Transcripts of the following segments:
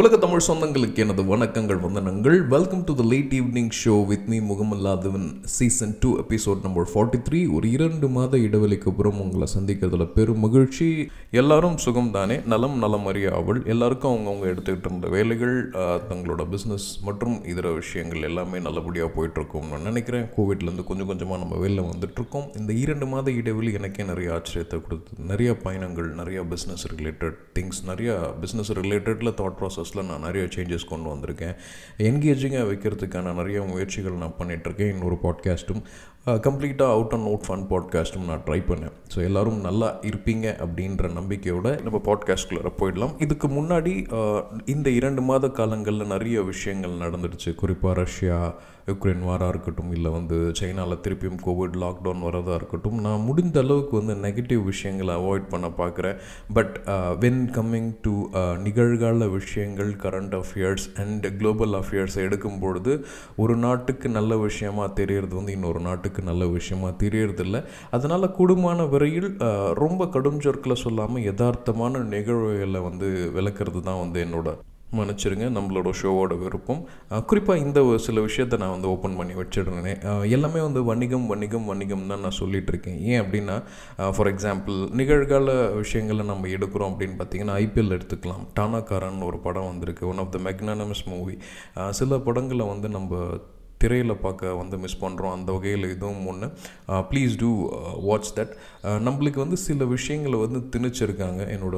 உலக தமிழ் சொந்தங்களுக்கு எனது வணக்கங்கள் வந்தனங்கள். Welcome to the late evening show with me முகமல்லாதவன் season two episode number forty three ஒரு இரண்டு மாத இடைவெளிக்கு அப்புறம் உங்களை சந்திக்கிறதுல பெரும் மகிழ்ச்சி. எல்லாரும் சுகம் தானே நலம் நலம் அறிய அவள். எல்லாருக்கும் அவங்கவுங்க எடுத்துக்கிட்டு இருந்த வேலைகள் தங்களோட பிஸ்னஸ் மற்றும் இதர விஷயங்கள் எல்லாமே நல்லபடியாக போயிட்டுருக்கோம் நான் நினைக்கிறேன். கோவிட்லேருந்து கொஞ்சம் கொஞ்சமாக நம்ம வெளில வந்துட்டுருக்கோம். இந்த இரண்டு மாத இடைவெளி எனக்கே நிறைய ஆச்சரியத்தை கொடுத்து நிறைய பயணங்கள் நிறைய பிஸ்னஸ் ரிலேட்டட் திங்ஸ் நிறைய பிஸ்னஸ் ரிலேட்டடில் தாட் ப்ராசஸில் நான் நிறைய சேஞ்சஸ் கொண்டு வந்திருக்கேன். என்கேஜிங்காக வைக்கிறதுக்கான நிறைய முயற்சிகள் நான் பண்ணிகிட்ருக்கேன் இன்னொரு பாட்காஸ்ட்டும் கம்ப்ளீட்டாக அவுட் அண்ட் அவுட் ஃபன் பாட்காஸ்ட்டும் நான் ட்ரை பண்ணேன். ஸோ எல்லோரும் நல்லா இருப்பீங்க அப்படின்ற நம்பிக்கையோட நம்ம பாட்காஸ்ட்குள்ளே போயிடலாம். இதுக்கு முன்னாடி uh, இந்த இரண்டு மாத காலங்களில் நிறைய விஷயங்கள் நடந்துடுச்சு. குறிப்பாக ரஷ்யா யுக்ரைன் வாராக இருக்கட்டும் இல்லை வந்து சைனாவில் திருப்பியும் கோவிட் லாக்டவுன் வரதாக இருக்கட்டும் நான் முடிந்த அளவுக்கு வந்து நெகட்டிவ் விஷயங்களை அவாய்ட் பண்ண பார்க்குறேன். பட் வென் கம்மிங் டு நிகழ்கால விஷயங்கள் current affairs and global affairs எடுக்கும் பொழுது ஒரு நாட்டுக்கு நல்ல விஷயமாக தெரியறது வந்து இன்னொரு நாட்டுக்கு நல்ல விஷயமா தெரியறதில்ல. அதனால் கூடுமான வரையில் ரொம்ப கடும் சொற்களை சொல்லாமல் யதார்த்தமான நிகழ்வுகளை வந்து விளக்குறது தான் வந்து என்னோட மன்னிச்சிருங்க நம்மளோட ஷோவோட விருப்பம். குறிப்பாக இந்த ஒரு சில விஷயத்தை நான் வந்து ஓப்பன் பண்ணி வச்சிடுறேனே. எல்லாமே வந்து வணிகம் வணிகம் வணிகம் தான் நான் சொல்லிகிட்டு இருக்கேன் ஏன் அப்படின்னா ஃபார் எக்ஸாம்பிள் நிகழ்கால விஷயங்களை நம்ம எடுக்கிறோம் அப்படின்னு பார்த்தீங்கன்னா ஐபிஎல் எடுத்துக்கலாம். டானாக்காரன் ஒரு படம் வந்திருக்கு. One of the magnanimous movie சில படங்களை வந்து நம்ம திரையில் பார்க்க வந்து மிஸ் பண்ணுறோம் அந்த வகையில் இதுவும் ஒன்று ப்ளீஸ் டூ வாட்ச் தட் நம்மளுக்கு வந்து சில விஷயங்களை வந்து திணிச்சிருக்காங்க. என்னோட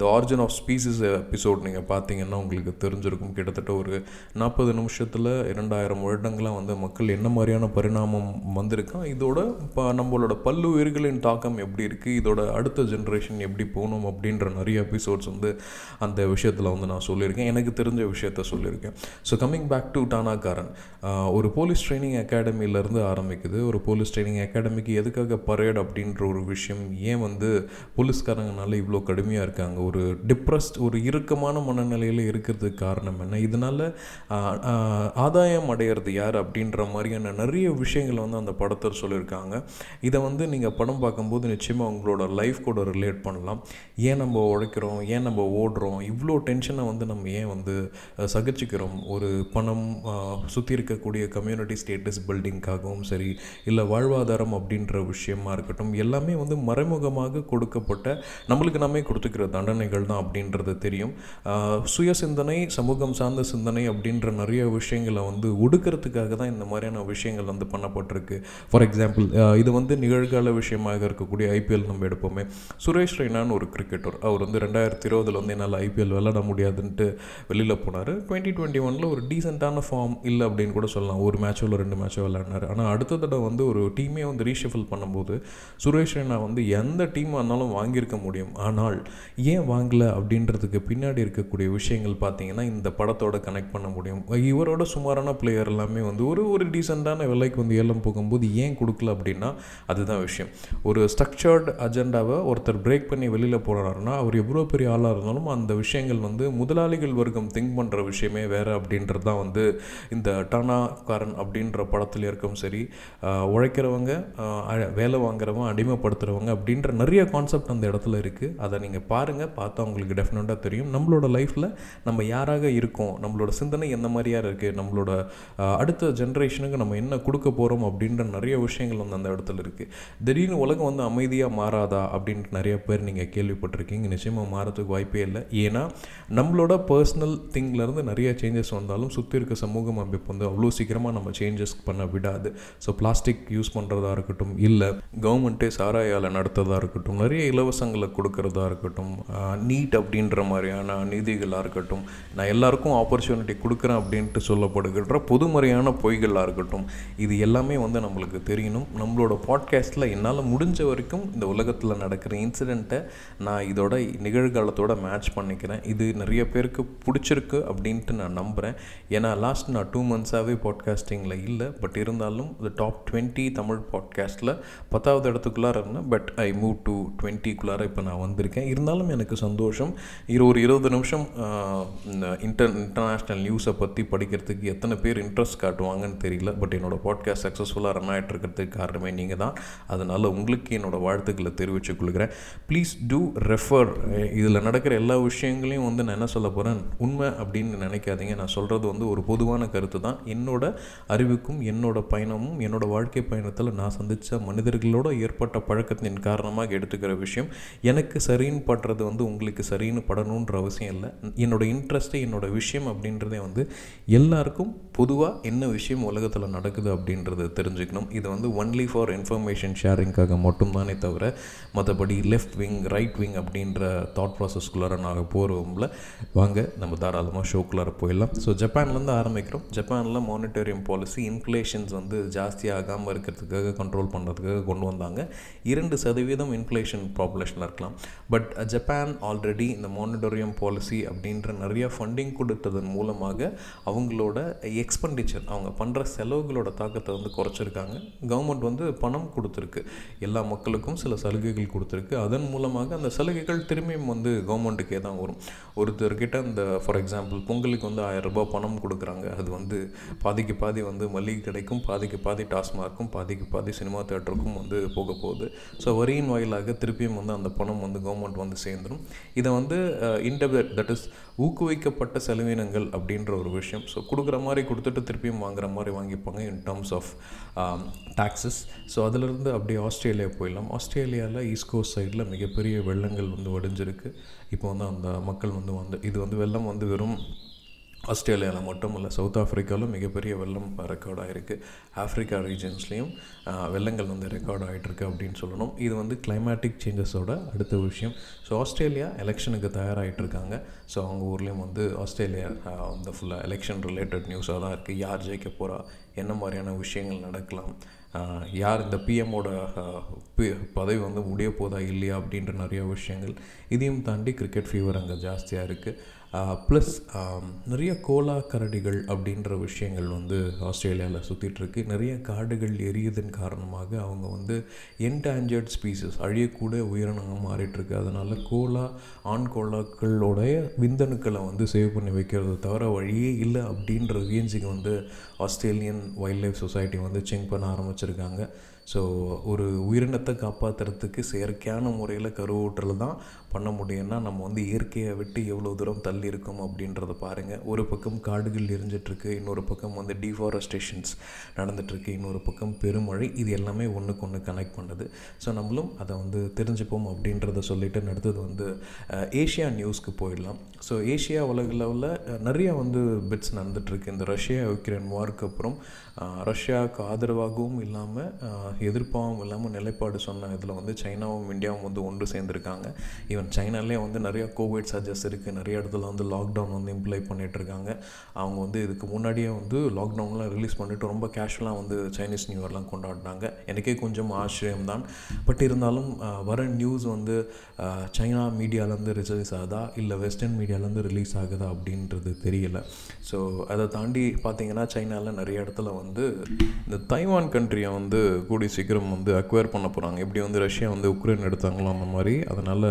the Origin of Species episode நீங்கள் பார்த்தீங்கன்னா உங்களுக்கு தெரிஞ்சிருக்கும். கிட்டத்தட்ட ஒரு நாற்பது நிமிஷத்தில் இரண்டாயிரம் வருடங்களாக வந்து மக்கள் என்ன மாதிரியான பரிணாமம் வந்திருக்கான் இதோட இப்போ நம்மளோட பல்லுயிர்களின் தாக்கம் எப்படி இருக்குது இதோட அடுத்த ஜென்ரேஷன் எப்படி போகணும் அப்படின்ற நிறைய எபிசோட்ஸ் வந்து அந்த விஷயத்தில் வந்து நான் சொல்லியிருக்கேன். எனக்கு தெரிஞ்ச விஷயத்த சொல்லியிருக்கேன். So coming back to Taanakkaran ஒரு போலீஸ் ட்ரைனிங் அகாடமியிலேருந்து ஆரம்பிக்குது. ஒரு போலீஸ் ட்ரைனிங் அகாடமிக்கு எதுக்காக பரேட் அப்படின்ற ஒரு விஷயம் ஏன் வந்து போலீஸ்காரங்கனால இவ்வளோ கடுமையாக இருக்காங்க? ஒரு டிப்ரெஸ்ட் ஒரு இறுக்கமான மனநிலையில் இருக்கிறதுக்கு காரணம் என்ன? இதனால் ஆதாயம் அடையிறது யார் அப்படின்ற மாதிரியான நிறைய விஷயங்களை வந்து அந்த படத்தில் சொல்லியிருக்காங்க. இதை வந்து நீங்கள் படம் பார்க்கும்போது நிச்சயமாக உங்களோட லைஃப் கூட ரிலேட் பண்ணலாம். ஏன் நம்ம உழைக்கிறோம்? ஏன் நம்ம ஓடுறோம்? இவ்வளோ டென்ஷனை வந்து நம்ம ஏன் வந்து சகிச்சுக்கிறோம்? ஒரு பணம் சுற்றி இருக்கக்கூடிய கம்யூனிட்டி ஸ்டேட்டஸ் பில்டிங்காகவும் சரி இல்லை வாழ்வாதாரம் அப்படின்ற விஷயமா இருக்கட்டும் எல்லாமே வந்து மறைமுகமாக கொடுக்கப்பட்ட நம்மளுக்கு நாமே கொடுத்துக்கிற தண்டனைகள் தான் அப்படின்றது தெரியும். சுய சிந்தனை சமூகம் சார்ந்த சிந்தனை அப்படின்ற நிறைய விஷயங்களை வந்து ஒடுக்கிறதுக்காக தான் இந்த மாதிரியான விஷயங்கள் வந்து பண்ணப்பட்டிருக்கு. ஃபார் எக்ஸாம்பிள் இது வந்து நிகழ்கால விஷயமாக இருக்கக்கூடிய ஐபிஎல் நம்ம எடுப்போமே. சுரேஷ் ரெய்னான்னு ஒரு கிரிக்கெட்டர் அவர் வந்து ரெண்டாயிரத்தி இருபதில் வந்து என்னால் ஐபிஎல் விளையாட முடியாதுன்ட்டு வெளியில் போனார். டுவெண்ட்டி டுவெண்ட்டி ஒனில் ஒரு டீசெண்டான ஃபார்ம் இல்லை அப்படின்னு கூட சொல்லலாம். ஒரு மேட்சோ இல்லை ரெண்டு மேட்சோ விளையாடினார். ஆனால் அடுத்த தடவை வந்து ஒரு டீமே வந்து ரீஷஃபில் பண்ணும்போது சுரேஷ் ரெய்னா வந்து எந்த டீம் வந்தாலும் வாங்கியிருக்க முடியும். ஆனால் ஏன் வாங்கலை அப்படின்றதுக்கு பின்னாடி இருக்கக்கூடிய விஷயங்கள் பார்த்தீங்கன்னா இந்த படத்தோட கனெக்ட் பண்ண முடியும். இவரோட சுமாரான பிளேயர் எல்லாமே வந்து ஒரு ஒரு டீசெண்டான விலைக்கு வந்து ஏலம் போகும்போது ஏன் கொடுக்கல அப்படின்னா அதுதான் விஷயம். ஒரு ஸ்ட்ரக்சர்டு அஜெண்டாவை ஒருத்தர் பிரேக் பண்ணி வெளியில் போகிறாருன்னா அவர் எவ்வளோ பெரிய ஆளாக இருந்தாலும் அந்த விஷயங்கள் வந்து முதலாளிகள் வர்க்கம் திங்க் பண்ணுற விஷயமே வேறு அப்படின்றது தான் வந்து இந்த டானாக்காரன் அப்படின்ற படத்துல இருக்கும் சரி உழைக்கிறவங்க வேலை வாங்குறவங்க அடிமைப்படுத்துகிறவங்க அப்படின்ற நிறைய கான்செப்ட் அந்த இடத்துல இருக்குது அதை நீங்கள் பாருங்கள் பார்த்தா உங்களுக்கு டெஃபினட்டாக தெரியும். நம்மளோட லைஃப்பில் நம்ம யாராக இருக்கோம் நம்மளோட சிந்தனை எந்த மாதிரியாக இருக்குது நம்மளோட அடுத்த ஜென்ரேஷனுக்கு நம்ம என்ன கொடுக்க போகிறோம் அப்படின்ற நிறைய விஷயங்கள் வந்து அந்த இடத்துல இருக்குது திடீர்னு உலகம் வந்து அமைதியாக மாறாதா அப்படின்ட்டு நிறைய பேர் நீங்கள் கேள்விப்பட்டிருக்கீங்க. நிச்சயமாக மாறதுக்கு வாய்ப்பே இல்லை. ஏன்னா நம்மளோட பர்சனல் திங்லேருந்து நிறைய சேஞ்சஸ் வந்தாலும் சுற்றி இருக்க சமூகம் அமைப்பு வந்து அவ்வளோ சீக்கிரமாக நம்ம சேஞ்சஸ் பண்ண விடாது. ஸோ பிளாஸ்டிக் யூஸ் பண்ணுறதா இருக்கட்டும் இல்லை கவர்மெண்ட்டே சாராயால் நடத்துறதா இருக்கட்டும் நிறைய இலவசங்களை கொடுக்கறதா இருக்கட்டும் நீட் அப்படின்ற மாதிரியான நீதிகளாக இருக்கட்டும் நான் எல்லாருக்கும் ஆப்பர்ச்சுனிட்டி கொடுக்குறேன் அப்படின்ட்டு சொல்லப்படுகின்ற பொதுமறையான பொய்களாக இருக்கட்டும் இது எல்லாமே வந்து நம்மளுக்கு தெரியணும். நம்மளோட பாட்காஸ்ட்டில் என்னால் முடிஞ்ச வரைக்கும் இந்த உலகத்தில் நடக்கிற இன்சிடெண்ட்டை நான் இதோட நிகழ்காலத்தோட மேட்ச் பண்ணிக்கிறேன். இது நிறைய பேருக்கு பிடிச்சிருக்கு அப்படின்ட்டு நான் நம்புகிறேன் ஏன்னா லாஸ்ட் நான் டூ மந்த்ஸாகவே பாட்காஸ்டிங்கில் இல்லை பட் இருந்தாலும் இந்த டாப் டுவெண்ட்டி தமிழ் பாட்காஸ்ட்டில் பத்தாவது இடத்துக்குள்ளார இருந்தேன். பட் ஐ மூவ் டு டுவெண்ட்டிக்குள்ளார இப்போ நான் வந்திருக்கேன். இருந்தாலும் எனக்கு சந்தோஷம். இரு ஒரு இருபது நிமிஷம் இன்டர் இன்டர்நேஷ்னல் நியூஸை பற்றி படிக்கிறதுக்கு எத்தனை பேர் இன்ட்ரெஸ்ட் காட்டுவாங்கன்னு தெரியல. பட் என்னோடய பாட்காஸ்ட் சக்ஸஸ்ஃபுல்லாக ரன் ஆகிட்டு இருக்கிறதுக்கு காரணமே நீங்கள் தான். அதனால் உங்களுக்கு என்னோடய வாழ்த்துக்களை தெரிவித்துக் கொள்கிறேன். ப்ளீஸ் டூ ரெஃபர் இதில் நடக்கிற எல்லா விஷயங்களையும் வந்து நான் என்ன சொல்ல போகிறேன் உண்மை அப்படின்னு நினைக்காதீங்க. நான் சொல்கிறது வந்து ஒரு பொதுவான கருத்து தான் என்னோட அறிவுக்கும் என்னோட பயணமும் என்னோட வாழ்க்கை பயணத்தில் நான் சந்தித்த மனிதர்களோட ஏற்பட்ட பழக்கத்தின் காரணமாக எடுத்துக்கிற விஷயம் எனக்கு சரின்னு படுறது வந்து உங்களுக்கு சரின்னு படணுன்ற அவசியம் இல்லை. என்னோட இன்ட்ரெஸ்ட்டு என்னோட விஷயம் அப்படின்றதே வந்து எல்லாருக்கும் பொதுவாக என்ன விஷயம் உலகத்தில் நடக்குது அப்படின்றத தெரிஞ்சுக்கணும். இது வந்து ஒன்லி ஃபார் இன்ஃபர்மேஷன் ஷேரிங்காக மட்டும்தானே தவிர மற்றபடி லெஃப்ட் விங் ரைட் விங் அப்படின்ற தாட் ப்ராசஸ்குள்ளார நாங்கள் போகிறோம்ல வாங்க நம்ம தாராளமாக ஷோக்குள்ளார போயிடலாம். ஸோ ஜப்பான்லேருந்து ஆரம்பிக்கிறோம். ஜப்பான் ஜப்பானில் மானிட்டரியம் பாலிசி இன்ஃப்ளேஷன்ஸ் வந்து ஜாஸ்தியாகாமல் இருக்கிறதுக்காக கண்ட்ரோல் பண்ணுறதுக்காக கொண்டு வந்தாங்க. இரண்டு சதவீதம் இன்ஃப்ளேஷன் பாப்புலேஷனில் இருக்கலாம். பட் ஜப்பான் ஆல்ரெடி இந்த மானிட்டரியம் பாலிசி அப்படின்ற நிறைய ஃபண்டிங் கொடுத்ததன் மூலமாக அவங்களோட எக்ஸ்பெண்டிச்சர் அவங்க பண்ணுற செலவுகளோட தாக்கத்தை வந்து குறைச்சிருக்காங்க. கவர்மெண்ட் வந்து பணம் கொடுத்துருக்கு. எல்லா மக்களுக்கும் சில சலுகைகள் கொடுத்துருக்கு. அதன் மூலமாக அந்த சலுகைகள் திரும்பியும் வந்து கவர்மெண்ட்டுக்கே தான் வரும். ஒருத்தர்கிட்ட இந்த ஃபார் எக்ஸாம்பிள் பொங்கலுக்கு வந்து ஆயிரம் ரூபாய் பணம் கொடுக்குறாங்க. அது வந்து பாதிக்கு பாதி வந்து மளிகை கடைக்கும் பாதிக்கு பாதி டாஸ்மார்க்கும் பாதிக்கு பாதி சினிமா தேட்டருக்கும் வந்து போக போகுது. ஸோ வரியின் வாயிலாக திருப்பியும் வந்து அந்த பணம் வந்து கவர்மெண்ட் வந்து சேர்ந்துடும் இதை வந்து இன்டெபிட் தட் இஸ் ஊக்குவிக்கப்பட்ட செலவினங்கள் அப்படின்ற ஒரு விஷயம். ஸோ கொடுக்குற மாதிரி கொடுத்துட்டு திருப்பியும் வாங்குற மாதிரி வாங்கிப்பாங்க in terms of taxes um, so அதிலிருந்து அப்படியே ஆஸ்திரேலியா போயிடலாம். ஆஸ்திரேலியாவில் ஈஸ்ட் கோஸ்ட் சைடில் மிகப்பெரிய வெள்ளங்கள் வந்து வடிஞ்சிருக்கு. இப்போ வந்து அந்த மக்கள் வந்து வந்து இது வந்து வெள்ளம் வந்து வெறும் ஆஸ்திரேலியாவில் மட்டும் இல்லை சவுத் ஆஃப்ரிக்காவிலும் மிகப்பெரிய வெள்ளம் ரெக்கார்ட் ஆகிருக்கு ஆஃப்ரிக்கா ரீஜன்ஸ்லேயும் வெள்ளங்கள் வந்து ரெக்கார்ட் ஆகிட்டுருக்கு அப்படின்னு சொல்லணும். இது வந்து கிளைமேட்டிக் சேஞ்சஸோட அடுத்த விஷயம். ஸோ ஆஸ்திரேலியா எலெக்ஷனுக்கு தயாராகிட்டு இருக்காங்க ஸோ அவங்க ஊர்லேயும் வந்து ஆஸ்திரேலியா வந்து ஃபுல்லாக எலெக்ஷன் ரிலேட்டட் நியூஸாக தான் இருக்குது யார் ஜெயிக்க போகிறா என்ன மாதிரியான விஷயங்கள் நடக்கலாம் யார் இந்த பிஎம்மோட பதவி வந்து முடிய போதா இல்லையா அப்படின்ற நிறைய விஷயங்கள். இதையும் தாண்டி கிரிக்கெட் ஃபீவர் அங்கே ஜாஸ்தியாக இருக்குது ப்ளஸ் நிறைய கோலா கரடிகள் அப்படின்ற விஷயங்கள் வந்து ஆஸ்திரேலியாவில் சுற்றிட்டுருக்கு நிறைய காடுகள் எரியுதன் காரணமாக அவங்க வந்து என்டாஞ்சர்ட் ஸ்பீசஸ் அழியக்கூட உயிரினங்கள் மாறிட்டுருக்கு. அதனால் கோலா ஆண் கோலாக்களோடைய விந்தணுக்களை வந்து சேவ் பண்ணி வைக்கிறது தவிர வழியே இல்லை அப்படின்ற ரேஞ்சுக்கு வந்து ஆஸ்திரேலியன் வைல்ட் லைஃப் சொசைட்டி வந்து செக் பண்ண ஆரம்பிச்சிருக்காங்க. ஸோ ஒரு உயிரினத்தை காப்பாற்றுறதுக்கு செயற்கையான முறையில் கருவூட்டல் தான் பண்ண முடியும்னா நம்ம வந்து இயற்கையை விட்டு எவ்வளோ தூரம் தள்ளி இருக்கும் அப்படின்றத பாருங்கள் ஒரு பக்கம் காடுகள் எரிஞ்சிட்ருக்கு இன்னொரு பக்கம் வந்து டிஃபாரஸ்டேஷன்ஸ் நடந்துகிட்ருக்கு இன்னொரு பக்கம் பெருமழை இது எல்லாமே ஒன்றுக்கு ஒன்று கனெக்ட் பண்ணுது. ஸோ நம்மளும் அதை வந்து தெரிஞ்சுப்போம் அப்படின்றத சொல்லிட்டு அடுத்தது வந்து ஏஷியா நியூஸ்க்கு போயிடலாம். ஸோ ஏஷியா உலக லெவலில் நிறைய வந்து பிட்ஸ் நடந்துகிட்ருக்கு இந்த ரஷ்யா யுக்ரைன் வார்க்கு அப்புறம் ரஷ்யாவுக்கு ஆதரவாகவும் இல்லாமல் எதிர்ப்பாகவும் இல்லாமல் நிலைப்பாடு சொன்ன இதில் வந்து சைனாவும் இந்தியாவும் வந்து ஒன்று சேர்ந்துருக்காங்க. ஈவன் சைனாலே வந்து நிறையா கோவிட் சர்ஜஸ் இருக்குது நிறைய இடத்துல வந்து லாக்டவுன் வந்து இம்ப்ளை பண்ணிகிட்ருக்காங்க அவங்க வந்து இதுக்கு முன்னாடியே வந்து லாக்டவுன்லாம் ரிலீஸ் பண்ணிவிட்டு ரொம்ப கேஷுவலாக வந்து சைனீஸ் நியூ இயர்லாம் கொண்டாடினாங்க. எனக்கே கொஞ்சம் ஆச்சரியம் தான் பட் இருந்தாலும் வர நியூஸ் வந்து சைனா மீடியாலேருந்து ரிலீஸ் ஆகுதா? இல்லை வெஸ்டர்ன் மீடியாலேருந்து ரிலீஸ் ஆகுதா அப்படின்றது தெரியல. ஸோ அதை தாண்டி பார்த்தீங்கன்னா சைனாவில் நிறைய இடத்துல வந்து இந்த தைவான் கண்ட்ரியை வந்து கூடி சீக்கிரம் வந்து அக்வயர் பண்ண போகிறாங்க எப்படி வந்து ரஷ்யா வந்து உக்ரைன் எடுத்தாங்களோ அந்த மாதிரி. அதனால்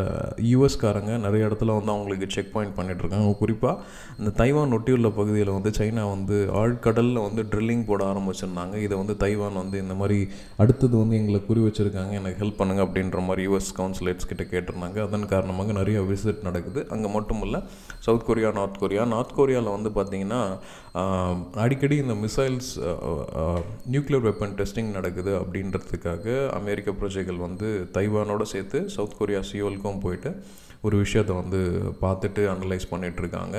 யூஎஸ்காரங்க நிறைய இடத்துல வந்து அவங்களுக்கு செக் பாயிண்ட் பண்ணிகிட்ருக்காங்க குறிப்பாக இந்த தைவான் ஒட்டியுள்ள பகுதியில் வந்து சைனா வந்து ஆழ்கடலில் வந்து ட்ரில்லிங் போட ஆரம்பிச்சிருந்தாங்க. இதை வந்து தைவான் வந்து இந்த மாதிரி அடுத்தது வந்து எங்களை குறி வச்சுருக்காங்க. எனக்கு ஹெல்ப் பண்ணுங்கள் அப்படின்ற மாதிரி யூஎஸ் கவுன்சிலேட்ஸ் கிட்ட கேட்டிருந்தாங்க. அதன் காரணமாக நிறைய விசிட் நடக்குது. அங்கே மட்டும் இல்லை South Korea North Korea North கொரியாவில் வந்து பார்த்திங்கன்னா அடிக்கடி இந்த மிசைல்ஸ் நியூக்ளியர் வெப்பன் டெஸ்டிங் நடக்குது அப்படின்றதுக்காக அமெரிக்க பிரஜைகள் வந்து தைவானோட சேர்த்து சவுத் கொரியா சியோலுக்கும் போயிட்டு gebruiken. ஒரு விஷயத்தை வந்து பார்த்துட்டு அனலைஸ் பண்ணிகிட்ருக்காங்க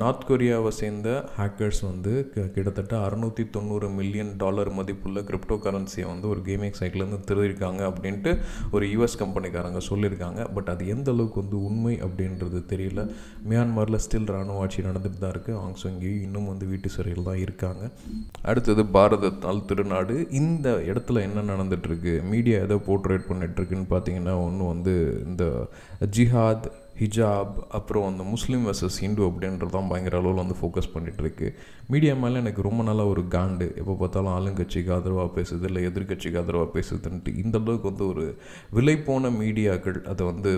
நார்த் கொரியாவை சேர்ந்த ஹேக்கர்ஸ் வந்து கிட்டத்தட்ட அறுநூற்றி தொண்ணூறு மில்லியன் டாலர் மதிப்புள்ள கிரிப்டோ கரன்சியை வந்து ஒரு கேமிங் சைட்லேருந்து திருடிருக்காங்க அப்படின்ட்டு ஒரு யூஎஸ் கம்பெனிக்காரங்க சொல்லியிருக்காங்க. பட் அது எந்த அளவுக்கு வந்து உண்மை அப்படின்றது தெரியல. மியான்மரில் ஸ்டில் இராணுவ ஆட்சி நடந்துட்டு தான் இருக்குது ஆங்சங்கி இன்னும் வந்து வீட்டு சிறையில் தான் இருக்காங்க. அடுத்தது பாரத திருநாடு. இந்த இடத்துல என்ன நடந்துட்டுருக்கு மீடியா எதை போர்ட்ரேட் பண்ணிகிட்ருக்குன்னு பார்த்தீங்கன்னா ஒன்று வந்து இந்த ஜிஹாத் ஹிஜாப் அப்புறம் அந்த முஸ்லீம் வர்சஸ் ஹிந்து அப்படின்றது தான் பயங்கர அளவில் வந்து ஃபோக்கஸ் பண்ணிகிட்ருக்கு மீடியா மேலே எனக்கு ரொம்ப நாளாக ஒரு காண்டு. எப்போ பார்த்தாலும் ஆளுங்கட்சிக்கு ஆதரவாக பேசுது இல்லை எதிர்கட்சிக்கு ஆதரவாக பேசுதுன்ட்டு. இந்த அளவுக்கு வந்து ஒரு விலை போன மீடியாக்கள் அதை வந்து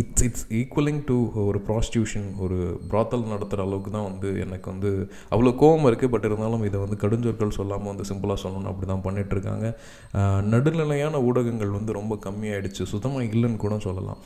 இட்ஸ் இட்ஸ் ஈக்குவலிங் டு ஒரு ப்ராஸ்டியூஷன் ஒரு ப்ராத்தல் நடத்துகிற அளவுக்கு தான் வந்து எனக்கு வந்து அவ்வளோ கோவம் இருக்குது பட் இருந்தாலும் இதை வந்து கடுஞ்சொற்கள் சொல்லாமல் வந்து சிம்பிளாக சொல்லணும் அப்படி தான் பண்ணிகிட்ருக்காங்க நடுநிலையான ஊடகங்கள் வந்து ரொம்ப கம்மியாயிடுச்சு. சுத்தமாக இல்லைன்னு கூட சொல்லலாம்.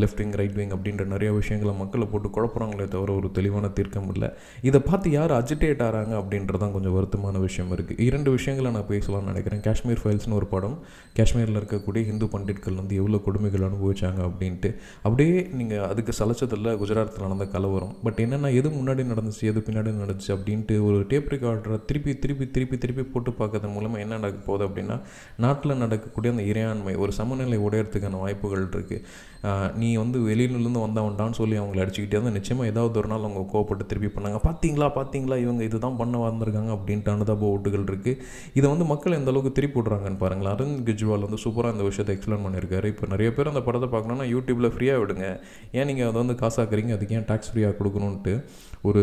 லெஃப்ட் விங் ரைட் விங் அப்படின்ற நிறைய விஷயங்களை மக்களை போட்டு குழப்புறாங்களே தவிர ஒரு தெளிவான தீர்க்கம் இல்லை. இதை பார்த்து யார் அஜிடேட் ஆகிறாங்க அப்படின்றதான் கொஞ்சம் வருத்தமான விஷயம் இருக்குது இரண்டு விஷயங்களை நான் பேசலாம்னு நினைக்கிறேன். காஷ்மீர் ஃபைல்ஸ்னு ஒரு படம். காஷ்மீரில் இருக்கக்கூடிய ஹிந்து பண்டிட்கள் வந்து எவ்வளோ கொடுமைகள் அனுபவிச்சாங்க அப்படின்ட்டு. அப்படியே நீங்கள் அதுக்கு சலைச்சதில்ல குஜராத்தில் நடந்த கலவரம். பட் என்னென்னா எது முன்னாடி நடந்துச்சு எது பின்னாடி நடந்துச்சு அப்படின்ட்டு ஒரு டேப் ரெக்கார்டரை திருப்பி திருப்பி திருப்பி திருப்பி போட்டு பார்க்கறது மூலமாக என்ன நடக்க போகுது அப்படின்னா நாட்டில் நடக்கக்கூடிய அந்த இறையாண்மை ஒரு சமநிலை உடையறதுக்கான வாய்ப்புகள் இருக்குது நீ வந்து வெளியிலிருந்து வந்தவன்டான்னு சொல்லி அவங்கள அடிச்சுக்கிட்டே வந்து நிச்சயமாக ஏதாவது ஒரு நாள் அவங்க கோவப்பட்டு திருப்பி பண்ணாங்க. பார்த்தீங்களா பார்த்தீங்களா இவங்க இதுதான் பண்ண வந்திருக்காங்க அப்படின்ட்டு அனுதாப ஓட்டுகள் இருக்குது இதை வந்து மக்கள் எந்த அளவுக்கு திருப்பி விடுறாங்கன்னு பாருங்களேன். அரவிந்த் கெஜ்வால் வந்து சூப்பராக இந்த விஷயத்தை எக்ஸ்பிளைன் பண்ணியிருக்காரு. இப்போ நிறைய பேர் அந்த படத்தை பார்க்கணுன்னா யூடியூப்பில் ஃப்ரீயாக விடுங்க. ஏன் நீங்கள் அதை வந்து காசாக்குறீங்க அதுக்கு ஏன் டேக்ஸ் ஃப்ரீயாக கொடுக்கணுன்ட்டு ஒரு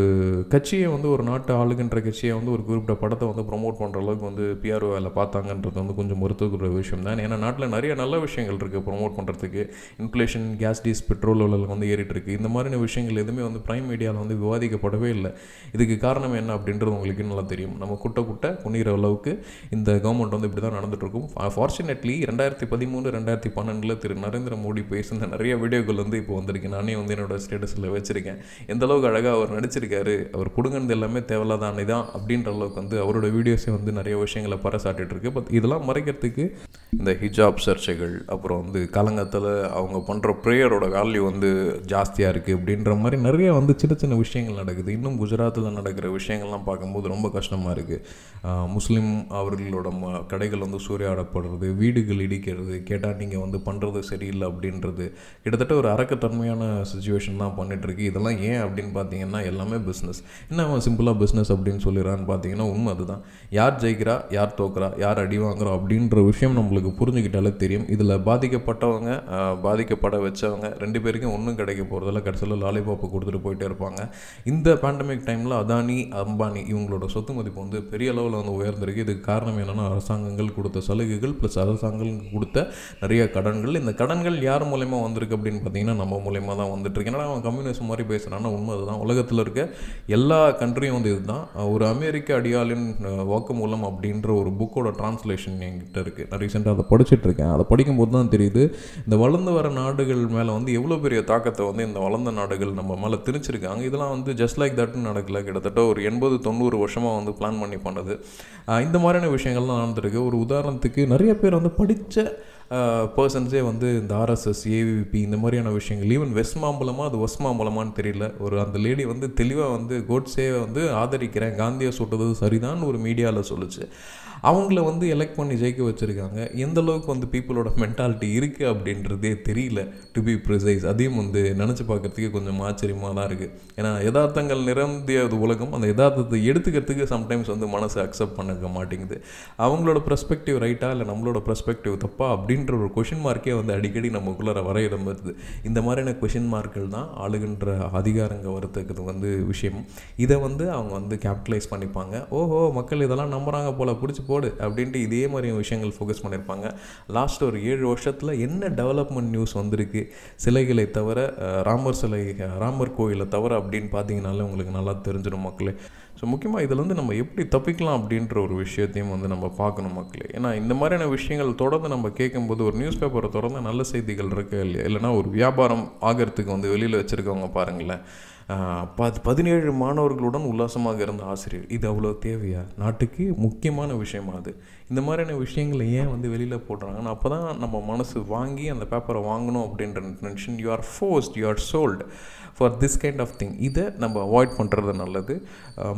கட்சியை வந்து ஒரு நாட்டு ஆளுகின்ற கட்சியை வந்து ஒரு குறிப்பிட்ட படத்தை வந்து ப்ரொமோட் பண்ணுற அளவுக்கு வந்து பிஆர்ஓ வேலை பார்த்தாங்கன்றது வந்து கொஞ்சம் மருத்துவக்குற விஷயம் தான். ஏன்னா நாட்டில் நிறைய நல்ல விஷயங்கள் இருக்குது ப்ரொமோட் பண்ணுறதுக்கு இன்ஃப்ளேஷன் கேஸ் டீஸ் பெட்ரோல் விலை வந்து ஏறிட்டுருக்கு இந்த மாதிரியான விஷயங்கள் எதுவுமே வந்து ப்ரைம் மீடியாவில் வந்து விவாதிக்கப்படவே இல்லை. இதுக்கு காரணம் என்ன அப்படின்றது உங்களுக்கு நல்லா தெரியும். நம்ம குட்ட குட்ட குனிகிற அளவுக்கு இந்த கவர்மெண்ட் வந்து இப்படி தான் நடந்துகிட்ருக்கும் ஃபார்ச்சுனேட்லி ரெண்டாயிரத்தி பதிமூணு ரெண்டாயிரத்தி பன்னெண்டில் திரு நரேந்திர மோடி பேசுன நிறைய வீடியோக்கள் வந்து இப்போ வந்திருக்கு. நானே வந்து என்னோட ஸ்டேட்டஸில் வச்சுருக்கேன். எந்தளவுக்கு அழகாக அவர் நினச்சிருக்காரு. அவர் கொடுங்கனது எல்லாமே தேவையில்லாதானே தான் அப்படின்ற அளவுக்கு வந்து அவரோட வீடியோஸே வந்து நிறைய விஷயங்களை பறைசாட்டிட்டு இருக்கு. பட் இதெல்லாம் மறைக்கிறதுக்கு இந்த ஹிஜாப் சர்ச்சைகள் அப்புறம் வந்து கலங்கத்தில் அவங்க பண்ணுற ப்ரேயரோட வேல்யூ வந்து ஜாஸ்தியாக இருக்குது அப்படின்ற மாதிரி நிறைய வந்து சின்ன சின்ன விஷயங்கள் நடக்குது. இன்னும் குஜராத்தில் நடக்கிற விஷயங்கள்லாம் பார்க்கும்போது ரொம்ப கஷ்டமாக இருக்குது முஸ்லீம் அவர்களோட ம கடைகள் வந்து சூறையாடப்படுறது வீடுகள் இடிக்கிறது கேட்டால் நீங்கள் வந்து பண்ணுறது சரியில்லை அப்படின்றது. கிட்டத்தட்ட ஒரு அரக்கத்தன்மையான சுச்சுவேஷன் தான் பண்ணிகிட்ருக்கு இதெல்லாம் ஏன் அப்படின்னு பார்த்தீங்கன்னா எல்லாம் பிஸ்னஸ் என்ன அவன் சிம்பிளாக பிஸ்னஸ் அப்படின்னு சொல்லிடுறான்னு பார்த்தீங்கன்னா உண்மை அதுதான். யார் ஜெயிக்கிறா யார் தோக்குறா யார் அடி வாங்குறா அப்படின்ற விஷயம் நம்மளுக்கு புரிஞ்சுக்கிட்டாலே தெரியும். இதில் பாதிக்கப்பட்டவங்க பாதிக்கப்பட வச்சவங்க ரெண்டு பேருக்கும் ஒன்றும் கிடைக்க போகிறதில்ல கடைசியில் லாலிபாப்பை கொடுத்துட்டு போயிட்டே இருப்பாங்க. இந்த பேண்டமிக் டைமில் அதானி அம்பானி இவங்களோட சொத்து மதிப்பு வந்து பெரிய அளவில் வந்து உயர்ந்திருக்கு. இதுக்கு காரணம் என்னென்னா அரசாங்கங்கள் கொடுத்த சலுகைகள் ப்ளஸ் அரசாங்கம் கொடுத்த நிறைய கடன்கள். இந்த கடன்கள் யார் மூலயமா வந்திருக்கு அப்படின்னு பார்த்தீங்கன்னா நம்ம மூலயமா தான் வந்துட்டு இருக்கு. ஏன்னா அவன் கம்யூனிஸ்ட் மாதிரி பேசுகிறான்னா உண்மை அதுதான். உலகத்தில் இருக்க எல்லா கண்ட்ரியும் வந்து இதுதான். ஒரு அமெரிக்க அடியாளின் வாக்குமூலம் அப்படின்ற ஒரு புக்கோட டிரான்ஸ்லேஷன் என்கிட்ட இருக்குது நான் ரீசெண்டாக அதை படிச்சுட்டு இருக்கேன். அதை படிக்கும்போது தான் தெரியுது இந்த வளர்ந்து வர நாடுகள் மேலே வந்து எவ்வளோ பெரிய தாக்கத்தை வந்து இந்த வளர்ந்த நாடுகள் நம்ம மேலே திணிச்சிருக்காங்க. இதெல்லாம் வந்து ஜஸ்ட் லைக் தட்னு நடக்கல. கிட்டத்தட்ட ஒரு எண்பது தொண்ணூறு வருஷமாக வந்து பிளான் பண்ணி பண்ணது. இந்த மாதிரியான விஷயங்கள்லாம் நடந்துருக்கு. ஒரு உதாரணத்துக்கு நிறைய பேர் வந்து படித்த பர்சன்ஸே வந்து இந்த ஆர்எஸ்எஸ் ஏவிபி இந்த மாதிரியான விஷயங்கள். ஈவன் வெஸ்ட் மாம்பலமாக அது ஒஸ்ட் மாம்பலமான்னு தெரியல. ஒரு அந்த லேடி வந்து தெளிவாக வந்து கோட்ஸே வந்து ஆதரிக்கிறேன் காந்தியை சுட்டது சரிதான் ஒரு மீடியாவில் சொல்லுச்சு. அவங்கள வந்து எலெக்ட் பண்ணி ஜெயிக்க வச்சுருக்காங்க. எந்த அளவுக்கு வந்து பீப்புளோட மென்டாலிட்டி இருக்குது அப்படின்றதே தெரியல டு பி ப்ரிசைஸ் அதையும் வந்து நினச்சி பார்க்குறதுக்கு கொஞ்சம் ஆச்சரியமாக தான் இருக்குது ஏன்னா யதார்த்தங்கள் நிரம்பிய உலகம் அந்த யதார்த்தத்தை எடுத்துக்கிறதுக்கு சம்டைம்ஸ் வந்து மனசு அக்செப்ட் பண்ணிக்க மாட்டேங்குது. அவங்களோட ப்ரெஸ்பெக்டிவ் ரைட்டா இல்லை நம்மளோட ப்ரெஸ்பெக்டிவ் தப்பா அப்படின்ற ஒரு கொஷின் மார்க்கே வந்து அடிக்கடி நமக்குள்ளார வரையிடம் வருது இந்த மாதிரியான கொஷின் மார்க்கள் தான் ஆளுகின்ற அதிகாரங்க வரத்துக்கு வந்து விஷயம். இதை வந்து அவங்க வந்து கேபிட்டலைஸ் பண்ணிப்பாங்க. ஓஹோ மக்கள் இதெல்லாம் நம்புகிறாங்க போல் பிடிச்சி போடு அப்படின்ட்டு இதே மாதிரி விஷயங்கள் ஃபோக்கஸ் பண்ணியிருப்பாங்க. லாஸ்ட் ஒரு ஏழு வருஷத்தில் என்ன டெவலப்மெண்ட் நியூஸ் வந்திருக்கு? சிலைகளை தவிர ராமர் சிலை ராமர் கோயிலை தவிர அப்படின்னு பார்த்தீங்கனாலே உங்களுக்கு நல்லா தெரிஞ்சிடும் மக்களே. ஸோ முக்கியமாக இதில் வந்து நம்ம எப்படி தப்பிக்கலாம் அப்படின்ற ஒரு விஷயத்தையும் வந்து நம்ம பார்க்கணும் மக்களே. ஏன்னா இந்த மாதிரியான விஷயங்கள் தொடர்ந்து நம்ம கேட்கும்போது ஒரு நியூஸ் பேப்பரை தொடர்ந்து நல்ல செய்திகள் இருக்கு இல்லையா? இல்லைனா ஒரு வியாபாரம் ஆகிறதுக்கு வந்து வெளியில் வச்சுருக்கவங்க பாருங்களேன். பத் பதினேழு மாணவர்களுடன் உல்லாசமாக இருந்த ஆசிரியர். இது அவ்வளோ தேவையா? நாட்டுக்கு முக்கியமான விஷயமா அது? இந்த மாதிரியான விஷயங்களை ஏன் வந்து வெளியில் போடுறாங்கன்னா அப்போ தான் நம்ம மனசு வாங்கி அந்த பேப்பரை வாங்கணும் அப்படின்ற tension you are forced you are sold for this kind of thing இதை நம்ம அவாய்ட் பண்ணுறது நல்லது.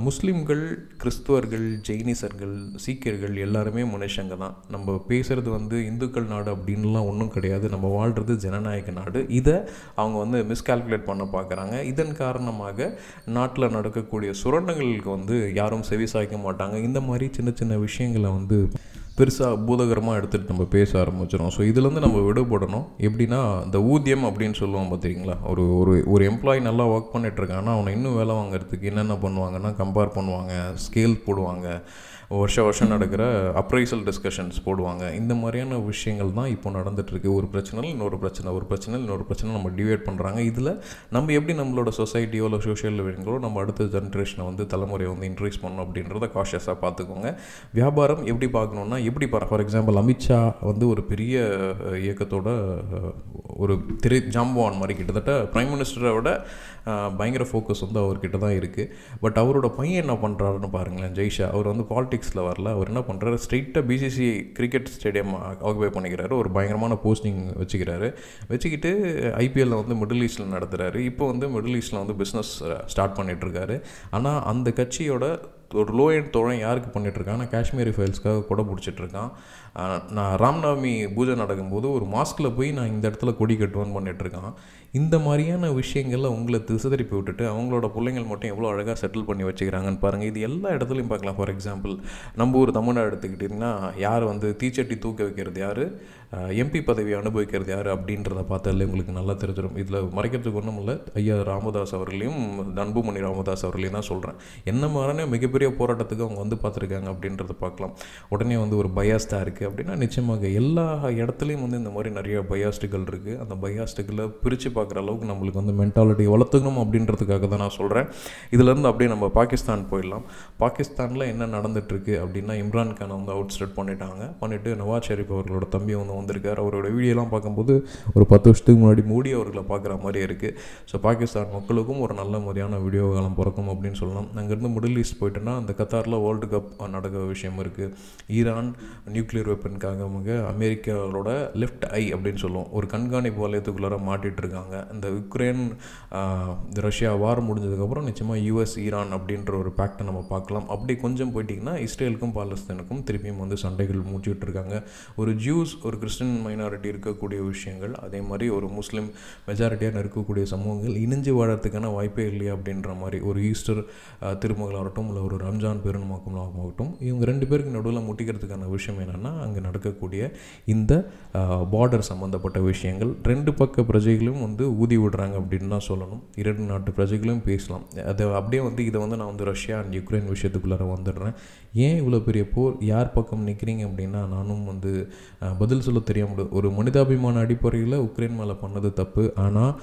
முஸ்லீம்கள் கிறிஸ்துவர்கள் ஜெயினிசர்கள் சீக்கியர்கள் எல்லாருமே மனுஷங்க தான். நம்ம பேசுகிறது வந்து இந்துக்கள் நாடு அப்படின்லாம் ஒன்றும் கிடையாது. நம்ம வாழ்கிறது ஜனநாயக நாடு. இதை அவங்க வந்து மிஸ்கால்குலேட் பண்ண பார்க்குறாங்க. இதன் காரணமாக நாட்டில் நடக்கக்கூடிய சுரண்டங்களுக்கு வந்து யாரும் செவி சாய்க்க மாட்டாங்க. இந்த மாதிரி சின்ன சின்ன விஷயங்களை வந்து பெருசாக பூதகரமாக எடுத்துகிட்டு நம்ம பேச ஆரம்பிச்சிடும் ஸோ இதுலேருந்து நம்ம விடுபடணும். எப்படின்னா இந்த ஊதியம் அப்படின்னு சொல்லுவோம் பார்த்தீங்களா ஒரு ஒரு ஒரு எம்ப்ளாயி நல்லா ஒர்க் பண்ணிகிட்ருக்காங்கன்னா அவனை இன்னும் வேலை வாங்குறதுக்கு என்னென்ன பண்ணுவாங்கன்னா கம்பேர் பண்ணுவாங்க ஸ்கேல் போடுவாங்க. வருஷ வருஷம் நடக்கிற அப்ரைசல் டிஸ்கஷன்ஸ் போடுவாங்க. இந்த மாதிரியான விஷயங்கள் தான் இப்போ நடந்துகிட்ருக்கு ஒரு பிரச்சனை இன்னொரு பிரச்சனை ஒரு பிரச்சனை இன்னொரு பிரச்சனை நம்ம டிவைட் பண்ணுறாங்க இதில் நம்ம எப்படி நம்மளோட சொசைட்டியோ இல்லை சோஷியல் விஷயங்களோ நம்ம அடுத்த ஜென்ரேஷனை வந்து தலைமுறையை வந்து இன்க்ரீஸ் பண்ணணும் அப்படின்றத காஷியஸாக பார்த்துக்கோங்க. வியாபாரம் எப்படி பார்க்கணுன்னா எப்படி பாரு ஃபார் எக்ஸாம்பிள் அமித்ஷா வந்து ஒரு பெரிய இயக்கத்தோட ஒரு திரு ஜாம்பவான் மாதிரி கிட்டத்தட்ட ப்ரைம் மினிஸ்டரை விட பயங்கர ஃபோக்கஸ் வந்து அவர்கிட்ட தான் இருக்குது பட் அவரோட பையன் என்ன பண்ணுறாருன்னு பாருங்களேன் ஜெய்ஷா. அவர் வந்து பாலிடிக்ஸில் வரல. அவர் என்ன பண்ணுறாரு ஸ்ட்ரெயிட்டாக பிசிசி கிரிக்கெட் ஸ்டேடியம் ஆக்குபை பண்ணிக்கிறாரு. ஒரு பயங்கரமான போஸ்டிங் வச்சுக்கிறாரு. வச்சுக்கிட்டு ஐபிஎல்லில் வந்து மிடில் ஈஸ்டில் நடத்துகிறாரு இப்போ வந்து மிடில் ஈஸ்டில் வந்து பிஸ்னஸ் ஸ்டார்ட் பண்ணிகிட்ருக்காரு ஆனால் அந்த கட்சியோட ஒரு லோ எண்ட் தோழன் யாருக்கு பண்ணிகிட்ருக்கான் காஷ்மீரி ஃபைல்ஸ்க்காக கொடை பிடிச்சிட்ருக்கான் நான் ராம்நவமி பூஜை நடக்கும்போது ஒரு மாஸ்கில் போய் நான் இந்த இடத்துல கொடி கட்டுவேன்னு பண்ணிகிட்ருக்கான் இந்த மாதிரியான விஷயங்களில் உங்களை திசை திருப்பி விட்டுட்டு அவங்களோட பிள்ளைங்கள் மட்டும் எவ்வளோ அழகாக செட்டில் பண்ணி வச்சுக்கிறாங்கன்னு பாருங்கள் இது எல்லா இடத்துலையும் பார்க்கலாம். ஃபார் எக்ஸாம்பிள் நம்ம ஊர் தமிழ்நாடு எடுத்துக்கிட்டிங்கன்னா யார் வந்து தீச்சட்டி தூக்க வைக்கிறது யார்? எம்பி பதவி அனுபவிக்கிறது யார்? அப்படின்றத பார்த்தாலே உங்களுக்கு நல்லா தெரிஞ்சிடும் இதில் மறைக்கிறதுக்கு ஒன்றும் இல்லை. ஐயா ராமதாஸ் அவர்களையும் அன்புமணி ராமதாஸ் அவர்களையும் தான் சொல்கிறேன் என்ன மாதிரியான மிகப்பெரிய போராட்டத்துக்கு அவங்க வந்து பார்த்துருக்காங்க அப்படின்றத பார்க்கலாம். உடனே வந்து ஒரு பயாஸ்டாக இருக்குது அப்படின்னா நிச்சயமாக எல்லா இடத்துலையும் வந்து இந்த மாதிரி நிறைய பயாஸ்டுகள் இருக்குது அந்த பயாஸ்டுகளை பிரித்து பார்க்க பார்க்குற அளவுக்கு நம்மளுக்கு வந்து மென்டாலிட்டி வளர்த்துக்கணும் அப்படின்றதுக்காக தான் நான் சொல்கிறேன் இதுலேருந்து அப்படியே நம்ம பாகிஸ்தான் போயிடலாம். பாகிஸ்தானில் என்ன நடந்துட்டுருக்கு அப்படின்னா இம்ரான் கானை வந்து அவுட் ஸ்டெட் பண்ணிட்டாங்க. பண்ணிவிட்டு நவாஸ் ஷெரீப் அவர்களோட தம்பி வந்து வந்திருக்கார். அவரோட வீடியோலாம் பார்க்கும்போது ஒரு பத்து வருஷத்துக்கு முன்னாடி மோடி அவர்களை பார்க்குற மாதிரி இருக்குது ஸோ பாகிஸ்தான் மக்களுக்கும் ஒரு நல்ல மாதிரியான வீடியோ காலம் பிறக்கும் அப்படின்னு சொல்லலாம். அங்கேருந்து மிடில் ஈஸ்ட் போயிட்டோன்னா அந்த கத்தாரில் வேர்ல்டு கப் நடக்கிற விஷயம் இருக்குது ஈரான் நியூக்ளியர் வெப்பனுக்காக அமெரிக்காவோட லெஃப்ட் ஐ அப்படின்னு சொல்லுவோம். ஒரு கண்காணிப்பு வலயத்துக்குள்ளார மாட்டிட்டு இருக்காங்க. இந்த உக்ரைன் ரஷ்யா வார் முடிஞ்சதுக்கப்புறம் நிச்சயமாக யூஎஸ் ஈரான் அப்படின்ற ஒரு பேக்டை நம்ம பார்க்கலாம். அப்படி கொஞ்சம் போயிட்டிங்கன்னா இஸ்ரேலுக்கும் பாலஸ்தீனுக்கும் திருப்பியும் வந்து சண்டைகள் மூச்சுட்டு இருக்காங்க ஒரு ஜூஸ் ஒரு கிறிஸ்டின் மைனாரிட்டி இருக்கக்கூடிய விஷயங்கள் அதே மாதிரி ஒரு முஸ்லீம் மெஜாரிட்டியாக இருக்கக்கூடிய சமூகங்கள் இணைஞ்சு வாழறதுக்கான வாய்ப்பே இல்லையா அப்படின்ற மாதிரி ஒரு ஈஸ்டர் திருமகளாகட்டும் இல்லை ஒரு ரம்ஜான் பெருநமாக்கமாகட்டும் இவங்க ரெண்டு பேருக்கு நடுவில் முட்டிக்கிறதுக்கான விஷயம் என்னென்னா அங்கே நடக்கக்கூடிய இந்த பார்டர் சம்மந்தப்பட்ட விஷயங்கள். ரெண்டு பக்க பிரஜைகளும் வந்து ஊதி விடுறாங்க அப்படின்னு தான் சொல்லணும். இரண்டு நாட்டு பிரஜைகளும் பேசலாம். அதை அப்படியே வந்து இதை வந்து நான் வந்து ரஷ்யா அண்ட் யுக்ரைன் விஷயத்துக்குள்ளார வந்துடுறேன். ஏன் இவ்வளோ பெரிய போர்? யார் பக்கம் நிற்கிறீங்க அப்படின்னா நானும் வந்து பதில் சொல்ல தெரியாமல் ஒரு மனிதாபிமான அடிப்படையில் உக்ரைன் மேலே பண்ணது தப்பு. ஆனால்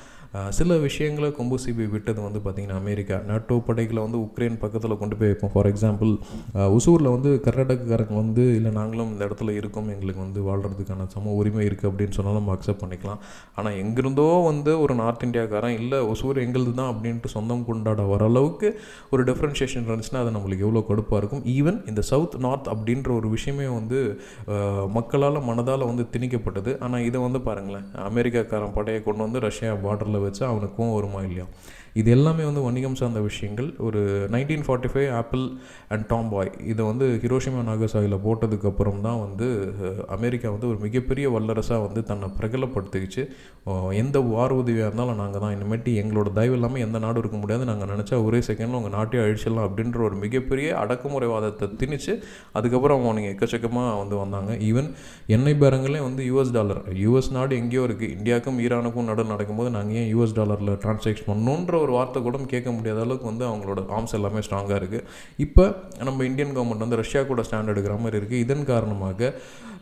சில விஷயங்களை கொம்பு சிபி விட்டது வந்து பார்த்திங்கன்னா அமெரிக்கா. நாட்டோ படைகளை வந்து உக்ரைன் பக்கத்தில் கொண்டு போய் வைப்போம். ஃபார் எக்ஸாம்பிள் ஒசூரில் வந்து கர்நாடகக்காரங்க வந்து இல்லை நாங்களும் இந்த இடத்துல இருக்கோம். எங்களுக்கு வந்து வாழ்கிறதுக்கான சம உரிமை இருக்குது அப்படின்னு சொன்னாலும் நம்ம அக்செப்ட் பண்ணிக்கலாம். ஆனால் எங்கிருந்தோ வந்து ஒரு நார்த் இந்தியாக்காரன் இல்லை ஒசூர் எங்களுது தான் அப்படின்ட்டு சொந்தம் கொண்டாட வர அளவுக்கு ஒரு டிஃப்ரென்ஷியேஷன் இருந்துச்சுன்னா அது நம்மளுக்கு எவ்வளோ கடுப்பாக இருக்கும். ஈவன் இந்த சவுத் நார்த் அப்படின்ற ஒரு விஷயமே வந்து மக்களால் மனதால் வந்து திணிக்கப்பட்டது. ஆனால் இதை வந்து பாருங்களேன். அமெரிக்காக்காரன் படையை கொண்டு வந்து ரஷ்யா பார்டரில் வச்சு அவனுக்கும் வருமா இல்லையா? இது எல்லாமே வந்து வணிகம் சார்ந்த விஷயங்கள். ஒரு nineteen forty five apple and Tom boy இதை வந்து ஹிரோஷிமா நாகசாகியில் போட்டதுக்கப்புறம் தான் வந்து அமெரிக்கா வந்து ஒரு மிகப்பெரிய வல்லரசாக வந்து தன்னை பிரகலப்படுத்திக்கிச்சு. எந்த வார் உதவியாக இருந்தாலும் நாங்கள் தான். இனிமேட்டு எங்களோட தயவு இல்லாமல் எந்த நாடும் இருக்க முடியாது நாங்கள் நினச்சா ஒரே செகண்டில் உங்கள் நாட்டையும் அழிச்சிடலாம் அப்படின்ற ஒரு மிகப்பெரிய அடக்குமுறைவாதத்தை திணிச்சு அதுக்கப்புறம் அவங்க எக்கச்சக்கமாக வந்து வந்தாங்க. ஈவன் எண்ணெய் பேரங்களே வந்து யூஎஸ் டாலர் யூஎஸ் நாடு எங்கேயோ இருக்குது இந்தியாவுக்கும் ஈரானுக்கும் நடு நடக்கும்போது நாங்கள் ஏன் யூஎஸ் டாலரில் டிரான்சாக்ஷன் பண்ணணுன்ற ஒரு வார்த்தை கூட கேட்க முடியாத அளவுக்கு வந்து அவங்களோட ஆர்ம்ஸ் எல்லாமே ஸ்ட்ராங்காக இருக்குது இப்போ நம்ம இந்தியன் கவர்மெண்ட் வந்து ரஷ்யா கூட ஸ்டாண்ட் எடுக்கிற மாதிரி இருக்குது இதன் காரணமாக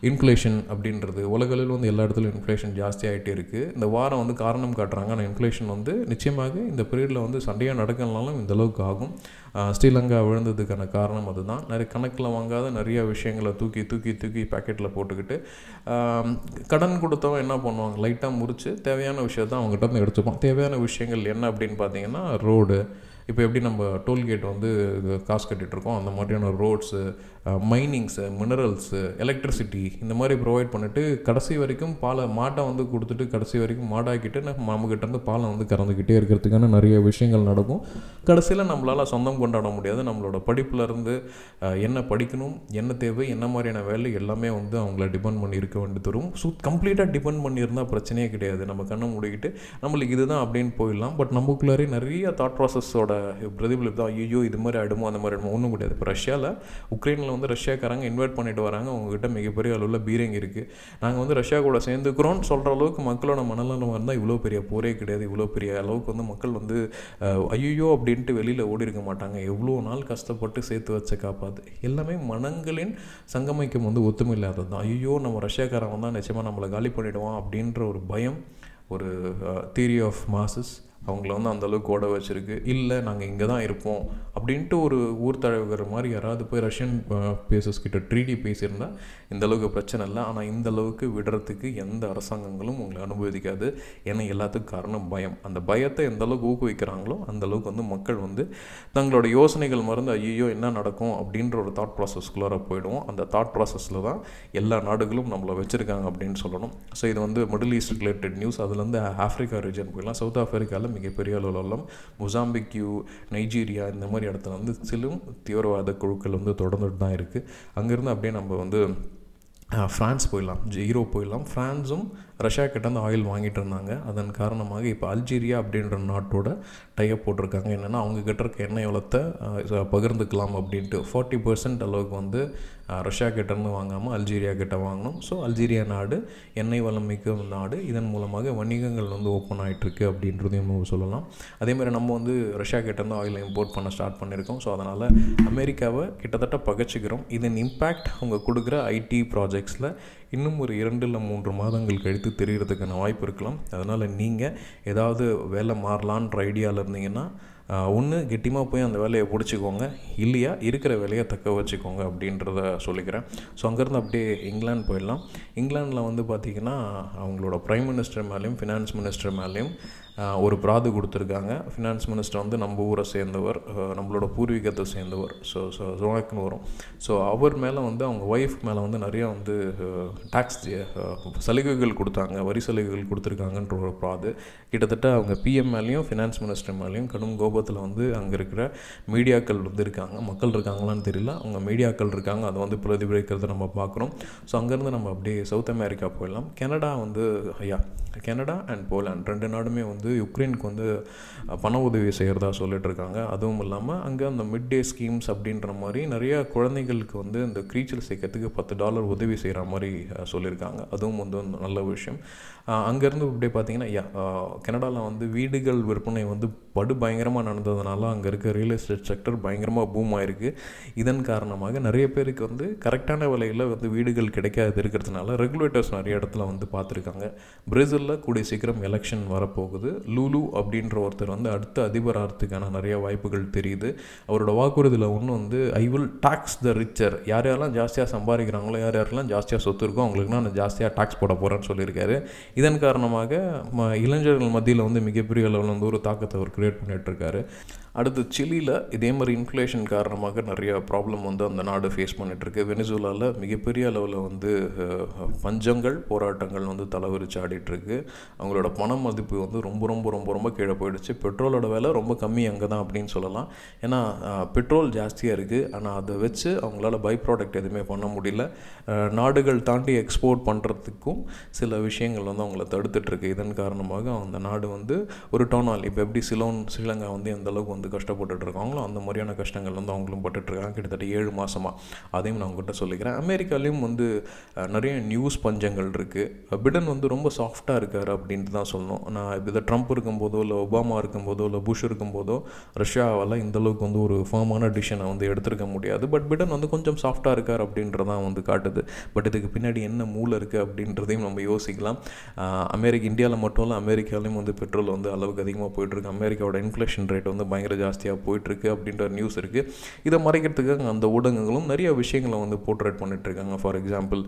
இன்ஃப்ளேஷன் அப்படின்றது உலகளில் வந்து எல்லா இடத்துலையும் இன்ஃப்ளேஷன் ஜாஸ்தி ஆகிட்டே இருக்குது இந்த வாரம் வந்து காரணம் காட்டுறாங்க. ஆனால் இன்ஃப்ளேஷன் வந்து நிச்சயமாக இந்த பீரியடில் வந்து சண்டையாக நடக்கலனாலும் இந்தளவுக்கு ஆகும். ஸ்ரீலங்கா விழுந்ததுக்கான காரணம் அதுதான். நிறைய கணக்கில் வாங்காத நிறைய விஷயங்களை தூக்கி தூக்கி தூக்கி பாக்கெட்டில் போட்டுக்கிட்டு கடன் கொடுத்தவன் என்ன பண்ணுவாங்க? லைட்டாக முறித்து தேவையான விஷயத்தை அவங்ககிட்ட இருந்து எடுத்துப்பான். தேவையான விஷயங்கள் என்ன அப்படின்னு பார்த்தீங்கன்னா ரோடு இப்போ எப்படி நம்ம டோல்கேட் வந்து காசு கட்டிகிட்ருக்கோம் அந்த மாதிரியான ரோட்ஸு மைனிங்ஸு மினரல்ஸு எலக்ட்ரிசிட்டி இந்த மாதிரி ப்ரொவைட் பண்ணிவிட்டு கடைசி வரைக்கும் பாலை மாட்டை வந்து கொடுத்துட்டு கடைசி வரைக்கும் மாடாக்கிட்டு நம்மகிட்டேருந்து பாலை வந்து கறந்துக்கிட்டே இருக்கிறதுக்கான நிறைய விஷயங்கள் நடக்கும். கடைசியில் நம்மளால் சொந்தம் கொண்டாட முடியாது. நம்மளோட படிப்புல இருந்து என்ன படிக்கணும் என்ன தேவை என்ன மாதிரியான வேலை எல்லாமே வந்து அவங்கள டிபெண்ட் பண்ணி இருக்க வேண்டியது வரும் ஸோ கம்ப்ளீட்டாக டிபெண்ட் பண்ணியிருந்தால் பிரச்சனையே கிடையாது. நம்ம கண்ணை மூடிக்கிட்டு நம்மளுக்கு இதுதான் அப்படின்னு போயிடலாம். பட் நமக்குள்ளாரே நிறைய தாட் ப்ராசஸோட பிரதிபலிப்பு தான் ஐயோ இது மாதிரி ஆகிடுமோ அந்த மாதிரி ஆகிடுமோ ஒன்றும் கிடையாது. இப்போ ரஷ்யாவில் உக்ரைனில் வந்து ரஷ்யாக்காரங்க இன்வைட் பண்ணிட்டு வராங்க. அவங்ககிட்ட மிகப்பெரிய அளவில் பீரங்கி இருக்குது நாங்கள் வந்து ரஷ்யா கூட சேர்ந்துக்கிறோம்னு சொல்கிற அளவுக்கு மக்களோட மனநலம் இருந்தால் இவ்வளோ பெரிய போரே கிடையாது. இவ்வளோ பெரிய அளவுக்கு வந்து மக்கள் வந்து ஐயோ அப்படின்ட்டு வெளியில் ஓடி இருக்க மாட்டாங்க. எவ்வளோ நாள் கஷ்டப்பட்டு சேர்த்து வச்ச காப்பாது எல்லாமே மனங்களின் சங்கமைக்கும் வந்து ஒத்துமை இல்லாதது தான். ஐயோ நம்ம ரஷ்யாக்காரன் வந்தால் நிச்சயமாக நம்மளை காலி பண்ணிவிடுவான் அப்படின்ற ஒரு பயம் ஒரு தியரி ஆஃப் மாசஸ் அவங்கள வந்து அந்தளவுக்கு ஓட வச்சுருக்கு. இல்லை நாங்கள் இங்கே தான் இருப்போம். அப்படின்ட்டு ஒரு ஊர் தலைவர் மாதிரி யாராவது போய் ரஷ்யன் பேசஸ் கிட்ட ட்ரீடி பேசியிருந்தால் இந்த அளவுக்கு பிரச்சனை இல்லை. ஆனால் இந்த அளவுக்கு விடுறதுக்கு எந்த அரசாங்கங்களும் உங்களை அனுபவிக்காது ஏன்னா எல்லாத்துக்கும் காரணம் பயம். அந்த பயத்தை எந்த அளவுக்கு ஊக்குவிக்கிறாங்களோ அந்த அளவுக்கு வந்து மக்கள் வந்து தங்களோட யோசனைகள் மறந்து ஐயோ என்ன நடக்கும்? அப்படின்ற ஒரு தாட் ப்ராசஸ்குள்ளார போயிடுவோம். அந்த தாட் ப்ராசஸில் தான் எல்லா நாடுகளும் நம்மளை வச்சுருக்காங்க அப்படின்னு சொல்லணும். ஸோ இது வந்து மிடில் ஈஸ்ட் ரிலேட்டட் நியூஸ் அதுலேருந்து ஆஃப்ரிக்கா ரீஜன் போயிடலாம். சவுத் ஆஃப்ரிக்காவில் மிகப்பெரிய அளவில் முசாம்பிக்யூ நைஜீரியா இந்த மாதிரி இடத்துல வந்து சிலும் தீவிரவாத குழுக்கள் வந்து தொடர்ந்துட்டு தான் இருக்குது அங்கேருந்து அப்படியே நம்ம வந்து ஃப்ரான்ஸ் போயிடலாம். ஜீரோ போயிடலாம். ஃப்ரான்ஸும் ரஷ்யா கிட்டேருந்து ஆயில் வாங்கிட்டு இருந்தாங்க. அதன் காரணமாக இப்போ அல்ஜீரியா அப்படின்ற நாட்டோட டைப் போட்டிருக்காங்க. என்னென்னா அவங்க கிட்ட இருக்க எண்ணெய் வளத்தை பகிர்ந்துக்கலாம் அப்படின்ட்டு. ஃபார்ட்டி பர்சன்ட் அளவுக்கு வந்து ரஷ்யா கிட்டேருந்து வாங்காமல் அல்ஜீரியா கிட்ட வாங்கினோம். ஸோ அல்ஜீரியா நாடு எண்ணெய் வளம் மிக்க நாடு. இதன் மூலமாக வணிகங்கள் வந்து ஓப்பன் ஆகிட்டுருக்கு அப்படின்றதையும் நம்ம சொல்லலாம். அதேமாதிரி நம்ம வந்து ரஷ்யா கிட்டேருந்து ஆயில் இம்போர்ட் பண்ண ஸ்டார்ட் பண்ணியிருக்கோம். ஸோ அதனால் அமெரிக்காவை கிட்டத்தட்ட பகச்சிக்கிறோம். இதன் இம்பேக்ட் அவங்க கொடுக்குற ஐடி ப்ராஜெக்ட்ஸில் இன்னும் ஒரு இரண்டு இல்லை மூன்று மாதங்கள் கழித்து தெரிகிறதுக்கான வாய்ப்பு இருக்கலாம். அதனால் நீங்கள் ஏதாவது வேலை மாறலான்ற ஐடியாவில் இருந்தீங்கன்னா ஒன்று கெட்டியமாக போய் அந்த வேலையை பிடிச்சிக்கோங்க. இல்லையா? இருக்கிற வேலையை தக்க வச்சுக்கோங்க அப்படின்றத சொல்லிக்கிறேன். ஸோ அங்கேருந்து அப்படியே இங்கிலாந்து போயிடலாம். இங்கிலாந்தில் வந்து பார்த்திங்கன்னா அவங்களோட ப்ரைம் மினிஸ்டர் மேலேயும் ஃபினான்ஸ் மினிஸ்டர் மேலேயும் ஒரு பிராது கொடுத்துருக்காங்க. ஃபினான்ஸ் மினிஸ்டர் வந்து நம்ம ஊரை சேர்ந்தவர் நம்மளோட பூர்வீகத்தை சேர்ந்தவர். ஸோ ஸோ ஜோனாக்னு வரும். ஸோ அவர் மேலே வந்து அவங்க ஒய்ஃப் மேலே வந்து நிறையா வந்து டேக்ஸ் சலுகைகள் கொடுத்தாங்க. வரி சலுகைகள் கொடுத்துருக்காங்கன்ற ஒரு பிராது. கிட்டத்தட்ட அவங்க பிஎம் மேலேயும் ஃபினான்ஸ் மினிஸ்டர் மேலேயும் கடும் கோபத்தில் வந்து அங்கே இருக்கிற மீடியாக்கள் வந்து இருக்காங்க. மக்கள் இருக்காங்களான்னு தெரியல. அவங்க மீடியாக்கள் இருக்காங்க. அதை வந்து பிரதிபலிக்கிறத நம்ம பார்க்குறோம். ஸோ அங்கேருந்து நம்ம அப்படியே சவுத் அமெரிக்கா போயிடலாம். கனடா வந்து ஐயா கனடா அண்ட் போலாண்ட் ரெண்டு நாடுமே வந்து யுக்ரைனுக்கு வந்து பண உதவி செய்கிறதா சொல்லிட்டுருக்காங்க. அதுவும் இல்லாமல் அங்கே அந்த மிட் டே ஸ்கீம்ஸ் அப்படின்ற மாதிரி நிறைய குழந்தைகளுக்கு வந்து இந்த க்ரீச்சல் சேர்க்கறதுக்கு பத்து டாலர் உதவி செய்கிற மாதிரி சொல்லியிருக்காங்க அதுவும் வந்து நல்ல விஷயம். அங்கேருந்து இப்படியே பார்த்தீங்கன்னா யா கனடாவில் வந்து வீடுகள் விற்பனை வந்து படு பயங்கரமாக நடந்ததுனால அங்கே இருக்க ரியல் எஸ்டேட் செக்டர் பயங்கரமாக பூம் ஆயிருக்கு. இதன் காரணமாக நிறைய பேருக்கு வந்து கரெக்டான விலையில் வந்து வீடுகள் கிடைக்காது இருக்கிறதுனால ரெகுலேட்டர்ஸ் நிறைய இடத்துல வந்து பார்த்துருக்காங்க. பிரேசிலில் கூடிய சீக்கிரம் எலெக்ஷன் வரப்போகுது. லூலு அப்படின்ற ஒருத்தர் வந்து அடுத்த அதிபர் ஆகிறதுக்கான நிறைய வாய்ப்புகள் தெரியுது. அவரோட வாக்குறுதியில் ஒன்று வந்து I will tax the richer யார் யாரெல்லாம் ஜாஸ்தியாக சம்பாதிக்கிறாங்களோ யார் யாரெல்லாம் ஜாஸ்தியாக சொத்து இருக்கோ அவங்களுக்கு நான் ஜாஸ்தியாக டாக்ஸ் போட போகிறேன்னு சொல்லியிருக்காரு. இதன் காரணமாக ம இளைஞர்கள் மத்தியில் வந்து மிகப்பெரிய அளவில் வந்து ஒரு தாக்கத்தை அவர் கிரியேட் பண்ணிகிட்ருக்காரு அடுத்து சிலியில் இதே மாதிரி இன்ஃப்ளேஷன் காரணமாக நிறைய ப்ராப்ளம் வந்து அந்த நாடு ஃபேஸ் பண்ணிகிட்ருக்கு வெனிசுலாவில் மிகப்பெரிய அளவில் வந்து பஞ்சங்கள் போராட்டங்கள் வந்து தலைவிரிச்சு ஆடிட்டுருக்கு. அவங்களோட பண மதிப்பு வந்து ரொம்ப ரொம்ப ரொம்ப ரொம்ப கீழே போயிடுச்சு. பெட்ரோலோட விலை ரொம்ப கம்மி அங்கே தான் அப்படின்னு சொல்லலாம். ஏன்னா பெட்ரோல் ஜாஸ்தியாக இருக்குது ஆனால் அதை வச்சு அவங்களால பை ப்ராடக்ட் எதுவுமே பண்ண முடியல. நாடுகள் தாண்டி எக்ஸ்போர்ட் பண்ணுறதுக்கும் சில விஷயங்கள் வந்து அவங்கள தடுத்துட்ருக்கு இதன் காரணமாக அந்த நாடு வந்து ஒரு டோனால் இப்போ எப்படி சிலோன் ஸ்ரீலங்கா வந்து எந்த வந்து வந்து கஷ்டப்பட்டுட்டு இருக்காங்களோ அந்த மாதிரியான கஷ்டங்கள் வந்து அவங்களும் பட்டுட்ருக்காங்க. கிட்டத்தட்ட ஏழு மாதமாக அதையும் நான் உங்கள்கிட்ட சொல்லிக்கிறேன். அமெரிக்காலேயும் வந்து நிறைய நியூஸ் பஞ்சங்கள் இருக்குது பிடன் வந்து ரொம்ப சாஃப்டாக இருக்கார் அப்படின்ட்டு தான் சொல்லணும். நான் இதை ட்ரம்ப் இருக்கும்போதோ இல்லை ஒபாமா இருக்கும்போதோ இல்லை புஷ் இருக்கும்போதோ ரஷ்யாவால் இந்தளவுக்கு வந்து ஒரு ஃபார்மான டிசிஷனை வந்து எடுத்திருக்க முடியாது. பட் பிடன் வந்து கொஞ்சம் சாஃப்டாக இருக்கார் அப்படின்றதான் வந்து காட்டுது. பட் இதுக்கு பின்னாடி என்ன மூளை இருக்குது அப்படின்றதையும் நம்ம யோசிக்கலாம். அமெரிக்க இந்தியாவில் மட்டும் இல்லை அமெரிக்காலையும் வந்து பெட்ரோல் வந்து அளவுக்கு அதிகமாக போயிட்டுருக்கு அமெரிக்காவோட இன்ஃப்ளேஷன் ரேட் வந்து பயங்கர ஜாஸ்தியாக போயிட்டுருக்கு அப்படின்ற நியூஸ் இருக்குது இதை மறைக்கிறதுக்காக அந்த ஊடகங்களும் நிறைய விஷயங்களை வந்து போர்ட்ரேட் பண்ணிட்டுருக்காங்க. ஃபார் எக்ஸாம்பிள்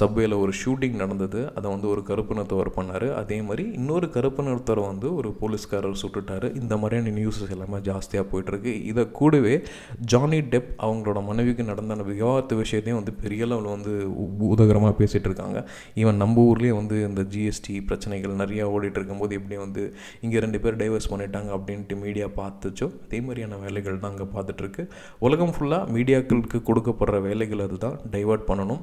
சப்வேல ஒரு ஷூட்டிங் நடந்தது. அதை வந்து ஒரு கருப்பினத்தவர் பண்ணார். அதே மாதிரி இன்னொரு கருப்பினத்தவர் வந்து ஒரு போலீஸ்காரர் சுட்டுட்டார். இந்த மாதிரியான நியூஸஸ் எல்லாமே ஜாஸ்தியாக போயிட்டுருக்கு. இதை கூடவே ஜானி டெப் அவங்களோட மனைவிக்கு நடந்த அந்த விவாகரத்து விஷயத்தையும் வந்து பெரிய அளவில் வந்து உதகரமாக பேசிகிட்டு இருக்காங்க ஈவன் நம்ம ஊர்லேயே வந்து இந்த ஜிஎஸ்டி பிரச்சனைகள் நிறையா ஓடிட்டு இருக்கும்போது எப்படி வந்து இங்கே ரெண்டு பேர் டைவர்ஸ் பண்ணிட்டாங்க அப்படின்ட்டு மீடியா பார்த்து இருந்துச்சோ அதே மாதிரியான வேலைகள் தான் அங்கே பார்த்துட்ருக்கு. உலகம் ஃபுல்லாக மீடியாக்களுக்கு கொடுக்கப்படுற வேலைகள் அதுதான். டைவர்ட் பண்ணணும்.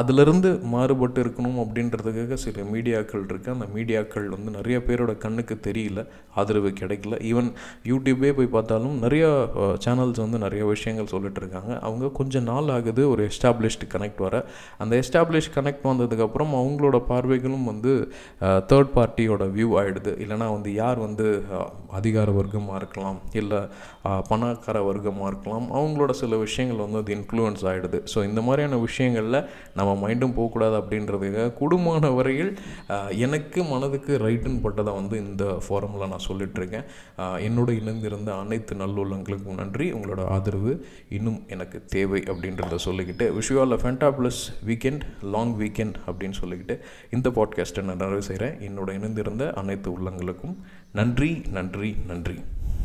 அதிலிருந்து மாறுபட்டு இருக்கணும் அப்படின்றதுக்காக சில மீடியாக்கள் இருக்குது அந்த மீடியாக்கள் வந்து நிறைய பேரோட கண்ணுக்கு தெரியல. ஆதரவு கிடைக்கல. ஈவன் யூடியூபே போய் பார்த்தாலும் நிறைய சேனல்ஸ் வந்து நிறைய விஷயங்கள் சொல்லிட்டு இருக்காங்க அவங்க கொஞ்சம் நாள் ஆகுது ஒரு எஸ்டாப்ளிஷ்டு கனெக்ட் வர. அந்த எஸ்டாப்ளிஷ் கனெக்ட் வந்ததுக்கப்புறம் அவங்களோட பார்வைகளும் வந்து தேர்ட் பார்ட்டியோட வியூ ஆகிடுது இல்லைனா வந்து யார் வந்து அதிகார வர்க்கமாக இருக்கலாம் இல்லை பணக்கார வர்க்கமாக இருக்கலாம் அவங்களோட சில விஷயங்கள் வந்து அது இன்ஃப்ளூயன்ஸ் ஆகிடுது ஸோ இந்த மாதிரியான விஷயங்களில் நம்ம மைண்டும் போகக்கூடாது அப்படின்றதுக்காக குடும்பமான வரையில் எனக்கு மனதுக்கு ரைட்டுன்னு பட்டதை வந்து இந்த ஃபோரமில் நான் சொல்லிகிட்ருக்கேன் என்னோட இணைந்திருந்த அனைத்து நல்லுள்ளங்களுக்கும் நன்றி. உங்களோட ஆதரவு இன்னும் எனக்கு தேவை அப்படின்றத சொல்லிக்கிட்டு wish Fenda all Fenda plus weekend long weekend அப்படின்னு சொல்லிக்கிட்டு இந்த பாட்காஸ்ட்டை நான் நிறைவு செய்கிறேன் என்னோட இணைந்திருந்த அனைத்து உள்ளங்களுக்கும் நன்றி நன்றி நன்றி.